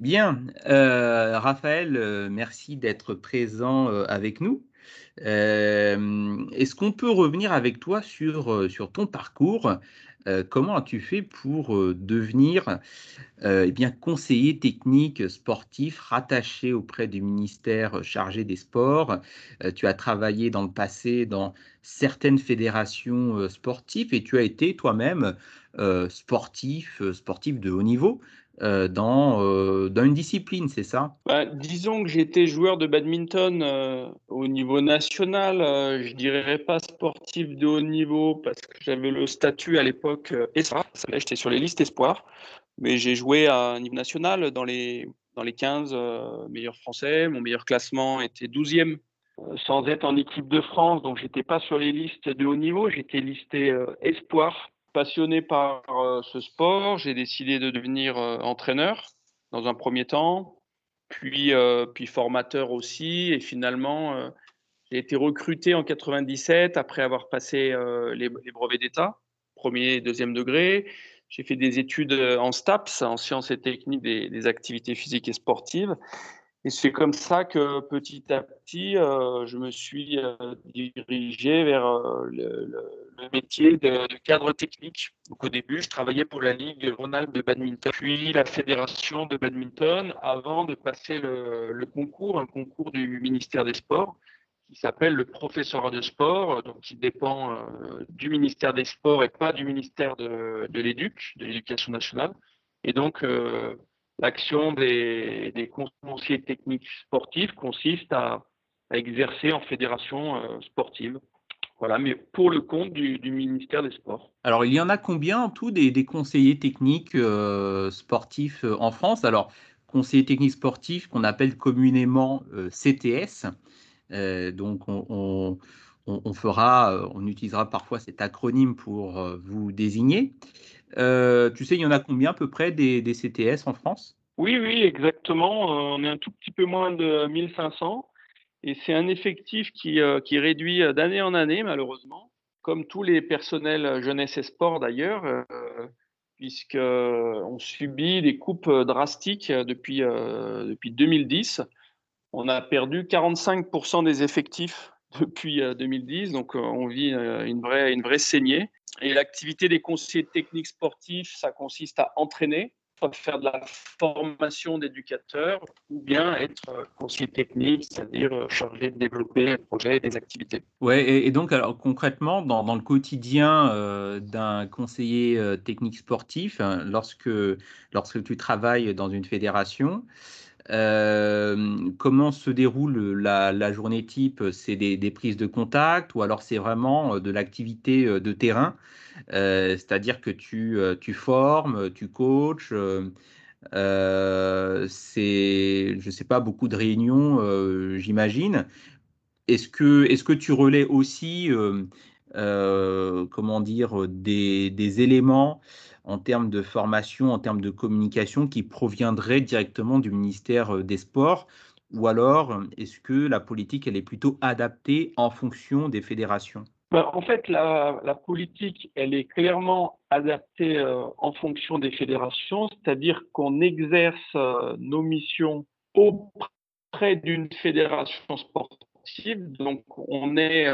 Bien, euh, Raphaël, euh, merci d'être présent euh, avec nous. Est-ce qu'on peut revenir avec toi sur, ton parcours? Comment as-tu fait pour devenir eh conseiller technique sportif rattaché auprès du ministère chargé des sports? Tu as travaillé dans le passé dans certaines fédérations sportives et tu as été toi-même sportif, sportif de haut niveau. Euh, dans, euh, dans, une discipline, c'est ça? Bah, Disons que j'étais joueur de badminton euh, au niveau national. je dirais pas sportif de haut niveau parce que j'avais le statut à l'époque ESPA. J'étais sur les listes espoirs, mais j'ai joué à un niveau national dans les, dans les 15 meilleurs français. Mon meilleur classement était 12e sans être en équipe de France, donc j'étais pas sur les listes de haut niveau, j'étais listé espoir passionné par euh, ce sport, j'ai décidé de devenir euh, entraîneur dans un premier temps, puis, euh, puis formateur aussi. Et finalement, j'ai été recruté en 97 après avoir passé les, brevets d'État, premier et deuxième degré. J'ai fait des études en STAPS, en sciences et techniques des activités physiques et sportives. Et c'est comme ça que petit à petit, euh, je me suis euh, dirigé vers euh, le, métier de, cadre technique. Donc, au début, je travaillais pour la Ligue Rhône-Alpes de badminton, puis la Fédération de badminton, avant de passer le, concours, un concours du ministère des Sports, qui s'appelle le professorat de sport, donc qui dépend du ministère des Sports et pas du ministère de, de l'Éduc, de l'Éducation nationale. Et donc, L'action des, conseillers techniques sportifs consiste à, exercer en fédération euh, sportive. Voilà, mais pour le compte du, ministère des Sports. Alors, il y en a combien en tout des, conseillers techniques euh, sportifs euh, en France? Alors, conseillers techniques sportifs qu'on appelle communément CTS. donc, on, fera, on utilisera parfois cet acronyme pour vous désigner. Euh, tu sais, il y en a combien à peu près des, CTS en France? Oui, oui, exactement. Euh, on est un tout petit peu moins de 1500. Et c'est un effectif qui, euh, qui réduit d'année en année, malheureusement, comme tous les personnels jeunesse et sport d'ailleurs, puisqu'on subit des coupes drastiques depuis, depuis 2010. On a perdu 45% des effectifs depuis 2010, donc on vit une vraie, une vraie saignée. Et l'activité des conseillers techniques sportifs, ça consiste à entraîner, soit faire de la formation d'éducateurs, ou bien être euh, conseiller technique, c'est-à-dire euh, chargé de développer un projet des activités. Ouais, et, donc alors concrètement, dans, dans le quotidien euh, d'un conseiller technique sportif, hein, lorsque, lorsque tu travailles dans une fédération, euh, comment se déroule la, journée type? C'est des, prises de contact ou alors c'est vraiment euh, de l'activité euh, de terrain? C'est-à-dire que tu, tu, formes, tu coaches c'est, je ne sais pas, beaucoup de réunions, j'imagine. Est-ce que, est que tu relais aussi, comment dire, des, des éléments en termes de formation, en termes de communication qui proviendrait directement du ministère euh, des Sports? Ou alors, est-ce que la politique, elle est plutôt adaptée en fonction des fédérations? Ben, en fait, la, politique, elle est clairement adaptée euh, en fonction des fédérations, c'est-à-dire qu'on exerce euh, nos missions auprès d'une fédération sportive. Donc, on est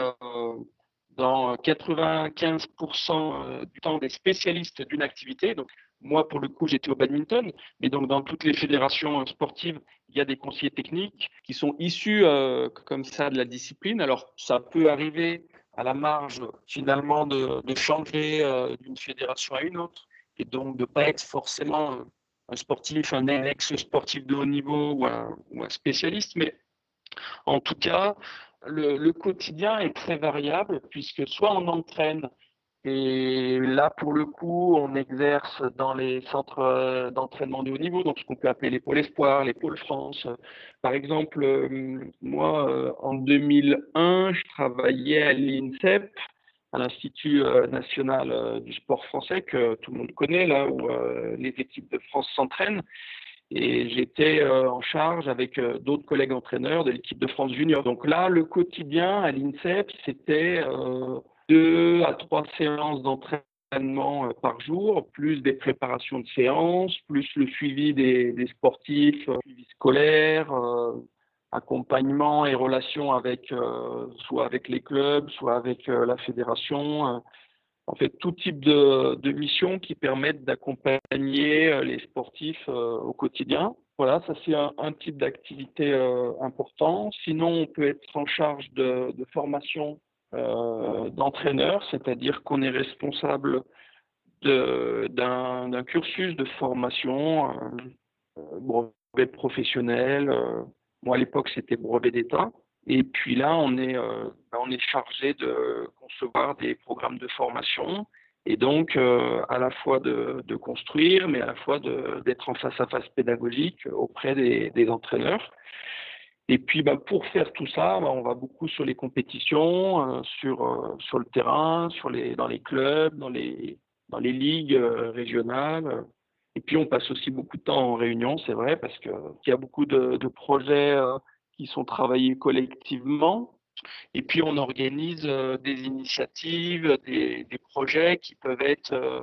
dans 95% euh, du temps des spécialistes d'une activité. Donc, moi, pour le coup, j'étais au badminton, mais donc dans toutes les fédérations sportives, il y a des conseillers techniques qui sont issus euh, comme ça de la discipline. Alors, ça peut arriver à la marge finalement de, changer euh, d'une fédération à une autre et donc de ne pas être forcément un sportif, un ex-sportif de haut niveau ou un spécialiste, mais en tout cas, le, quotidien est très variable puisque soit on entraîne et là, pour le coup, on exerce dans les centres euh, d'entraînement de haut niveau, donc ce qu'on peut appeler les pôles espoirs, les pôles France. Par exemple, euh, moi, euh, en 2001, je travaillais à l'INSEP, à l'Institut national du sport français, que tout le monde connaît, là où les équipes de France s'entraînent. Et j'étais euh, en charge avec euh, d'autres collègues entraîneurs de l'équipe de France Junior. Donc là, le quotidien à l'INSEP, c'était euh, deux à trois séances d'entraînement par jour, plus des préparations de séances, plus le suivi des, des sportifs, suivi scolaire, accompagnement et relations avec soit avec les clubs, soit avec la fédération en fait tout type de, de qui permettent d'accompagner euh, les sportifs euh, au quotidien. Voilà, ça c'est un, type d'activité euh, important. Sinon, on peut être en charge de, de formation euh, d'entraîneur, c'est-à-dire qu'on est responsable d'un cursus de formation, brevet professionnel. moi, à l'époque, c'était brevet d'État. Et puis là, on est, euh, bah, on est chargé de concevoir des programmes de formation et donc euh, à la fois de, de, construire, mais à la fois d'être en face à face pédagogique auprès des, des entraîneurs. Et puis bah, pour faire tout ça, bah, on va beaucoup sur les compétitions, euh, sur, sur le terrain, sur les, dans les clubs, dans les, dans les ligues régionales. Et puis on passe aussi beaucoup de temps en réunion, c'est vrai, parce qu'il y a beaucoup de, de projets qui sont travaillés collectivement. Et puis on organise euh, des initiatives, des, projets qui peuvent être euh,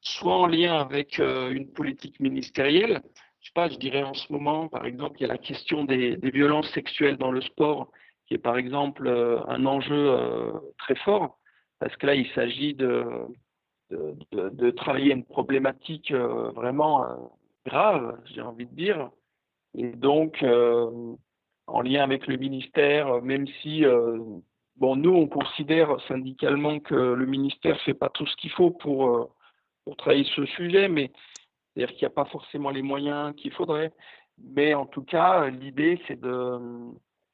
soit en lien avec euh, une politique ministérielle. Je sais pas, je dirais en ce moment, par exemple, il y a la question des, des violences sexuelles dans le sport, qui est par exemple un enjeu très fort, parce que là, il s'agit de, de, de, de, travailler une problématique vraiment grave, j'ai envie de dire. Et donc, en lien avec le ministère, même si, euh, bon, nous, on considère syndicalement que le ministère ne fait pas tout ce qu'il faut pour, euh, pour travailler ce sujet, mais c'est-à-dire qu'il n'y a pas forcément les moyens qu'il faudrait. Mais en tout cas, l'idée, c'est de,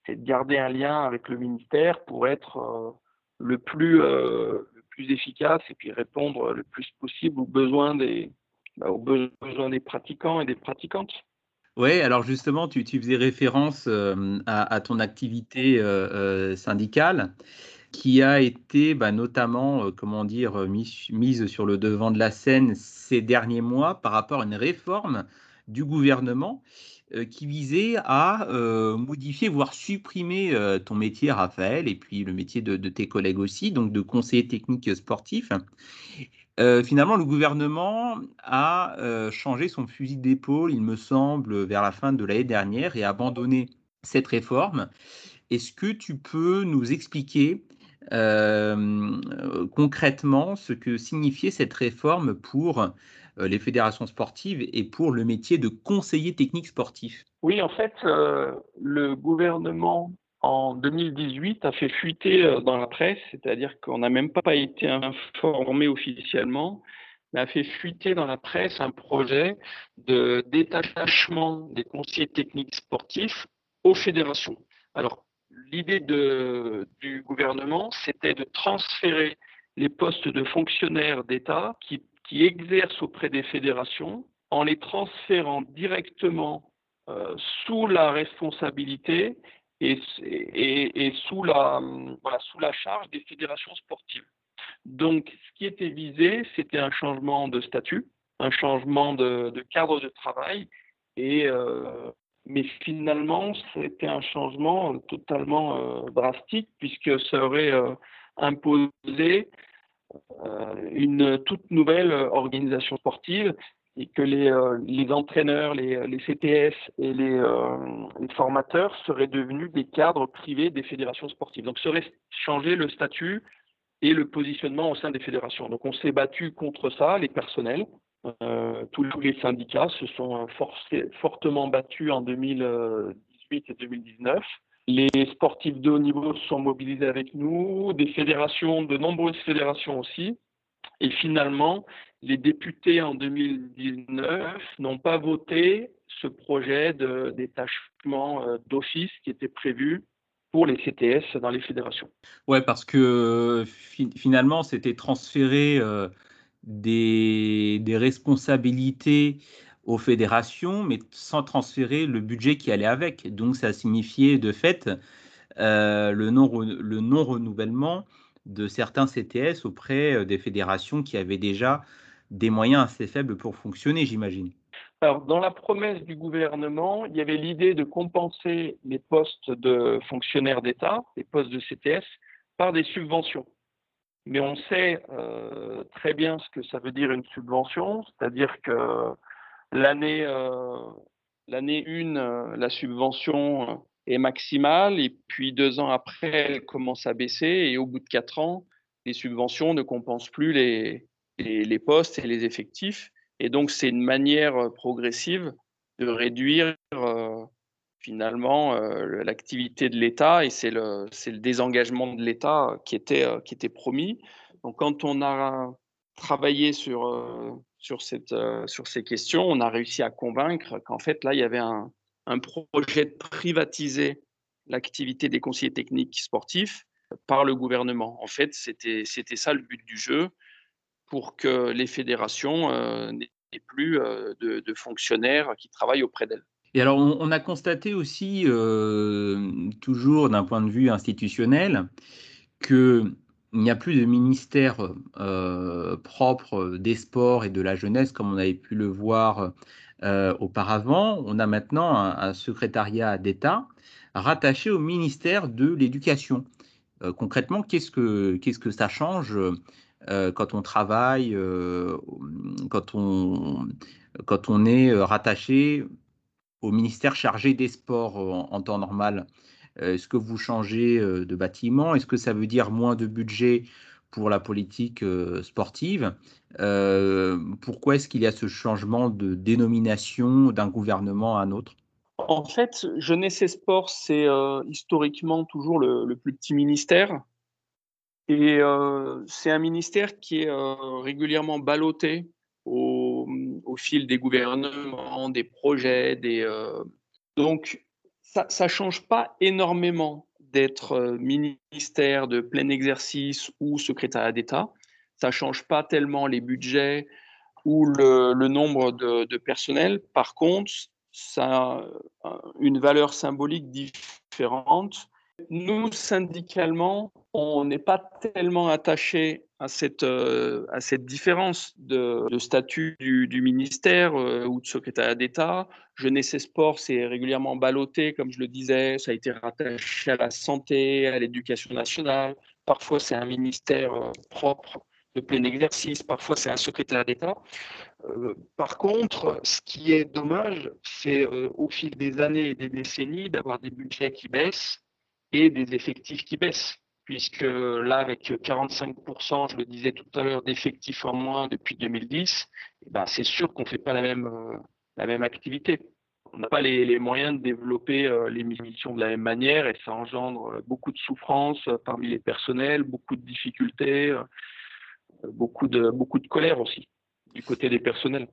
de, garder un lien avec le ministère pour être euh, le, plus, le plus efficace et puis répondre le plus possible aux besoins des, bah, aux besoins des pratiquants et des pratiquantes. Oui, alors justement, tu, faisais référence à, ton activité syndicale qui a été bah, notamment, comment dire, mise sur le devant de la scène ces derniers mois par rapport à une réforme du gouvernement qui visait à modifier, voire supprimer ton métier, Raphaël, et puis le métier de, tes collègues aussi, donc de conseiller technique sportif. Finalement, le gouvernement a changé son fusil d'épaule, il me semble, vers la fin de l'année dernière et a abandonné cette réforme. Est-ce que tu peux nous expliquer concrètement ce que signifiait cette réforme pour les fédérations sportives et pour le métier de conseiller technique sportif? Oui, en fait, le gouvernement en 2018 a fait fuiter euh, dans la presse, c'est-à-dire qu'on n'a même pas été informé officiellement, mais a fait fuiter dans la presse un projet de détachement des conseillers techniques sportifs aux fédérations. Alors, l'idée du gouvernement, c'était de transférer les postes de fonctionnaires d'État qui, exercent auprès des fédérations en les transférant directement euh, sous la responsabilité et, sous, la, sous la charge des fédérations sportives. Donc, ce qui était visé, c'était un changement de statut, un changement de, cadre de travail, et, euh, mais finalement, c'était un changement totalement euh, drastique, puisque ça aurait euh, imposé une toute nouvelle organisation sportive et que les, euh, entraîneurs, les, CTS et les, euh, les, formateurs seraient devenus des cadres privés des fédérations sportives. Donc, serait changé le statut et le positionnement au sein des fédérations. Donc, on s'est battu contre ça, les personnels. Euh, tous, les syndicats se sont fortement battus en 2018 et 2019. Les sportifs de haut niveau sont mobilisés avec nous, des fédérations, de nombreuses fédérations aussi. Et finalement, les députés en 2019 n'ont pas voté ce projet de détachement euh, d'office qui était prévu pour les CTS dans les fédérations. Ouais, parce que finalement, c'était transférer euh, des, responsabilités aux fédérations, mais sans transférer le budget qui allait avec. Donc, ça signifiait de fait euh, le non-renouvellement de certains CTS auprès euh, des fédérations qui avaient déjà des moyens assez faibles pour fonctionner, j'imagine. Dans la promesse du gouvernement, il y avait l'idée de compenser les postes de fonctionnaires d'État, les postes de CTS, par des subventions. mais on sait très bien ce que ça veut dire une subvention, c'est-à-dire que l'année l'année 1, la subvention est maximale, et puis deux ans après, elle commence à baisser, et au bout de quatre ans, les subventions ne compensent plus les, les, postes et les effectifs. Et donc, c'est une manière progressive de réduire finalement l'activité de l'État et c'est le, le, désengagement de l'État qui était, qui était promis. Donc, quand on a travaillé sur, sur, cette, sur ces questions, on a réussi à convaincre qu'en fait, là, il y avait un, un projet de privatiser l'activité des conseillers techniques sportifs par le gouvernement. En fait, c'était ça le but du jeu pour que les fédérations euh, n'aient plus euh, de, fonctionnaires qui travaillent auprès d'elles. Et alors, on, a constaté aussi, euh, toujours d'un point de vue institutionnel, qu'il n'y a plus de ministère propre des sports et de la jeunesse comme on avait pu le voir auparavant. On a maintenant un secrétariat d'État rattaché au ministère de l'Éducation. Concrètement, qu'est-ce que, qu'est-ce que ça change euh, quand on travaille, euh, quand, on, quand on est rattaché au ministère chargé des sports en, temps normal. Est-ce que vous changez de bâtiment? Est-ce que ça veut dire moins de budget pour la politique sportive? Pourquoi est-ce qu'il y a ce changement de dénomination d'un gouvernement à un autre? En fait, Jeunesse et Sport, c'est euh, historiquement toujours le, plus petit ministère. Et euh, c'est un ministère qui est euh, régulièrement ballotté au, fil des gouvernements, des projets. Des, Donc, ça ne change pas énormément d'être ministère de plein exercice ou secrétariat d'État. Ça ne change pas tellement les budgets ou le, nombre de, de personnel. Par contre, ça a une valeur symbolique différente. Nous, syndicalement, on n'est pas tellement attaché à cette, euh, différence de, statut du, ministère euh, ou de secrétaire d'État. Jeunesse et Sport, c'est régulièrement ballotté, comme je le disais, ça a été rattaché à la santé, à l'éducation nationale. Parfois, c'est un ministère euh, propre de plein exercice, parfois c'est un secrétaire d'État. Par contre, ce qui est dommage, c'est au fil des années et des décennies d'avoir des budgets qui baissent et des effectifs qui baissent. Puisque là, avec 45%, je le disais tout à l'heure, d'effectifs en moins depuis 2010, eh ben, c'est sûr qu'on ne fait pas la même, euh, la même activité. On n'a pas les, moyens de développer les missions de la même manière et ça engendre beaucoup de souffrance parmi les personnels, beaucoup de difficultés beaucoup de, beaucoup de colère aussi du côté des personnels.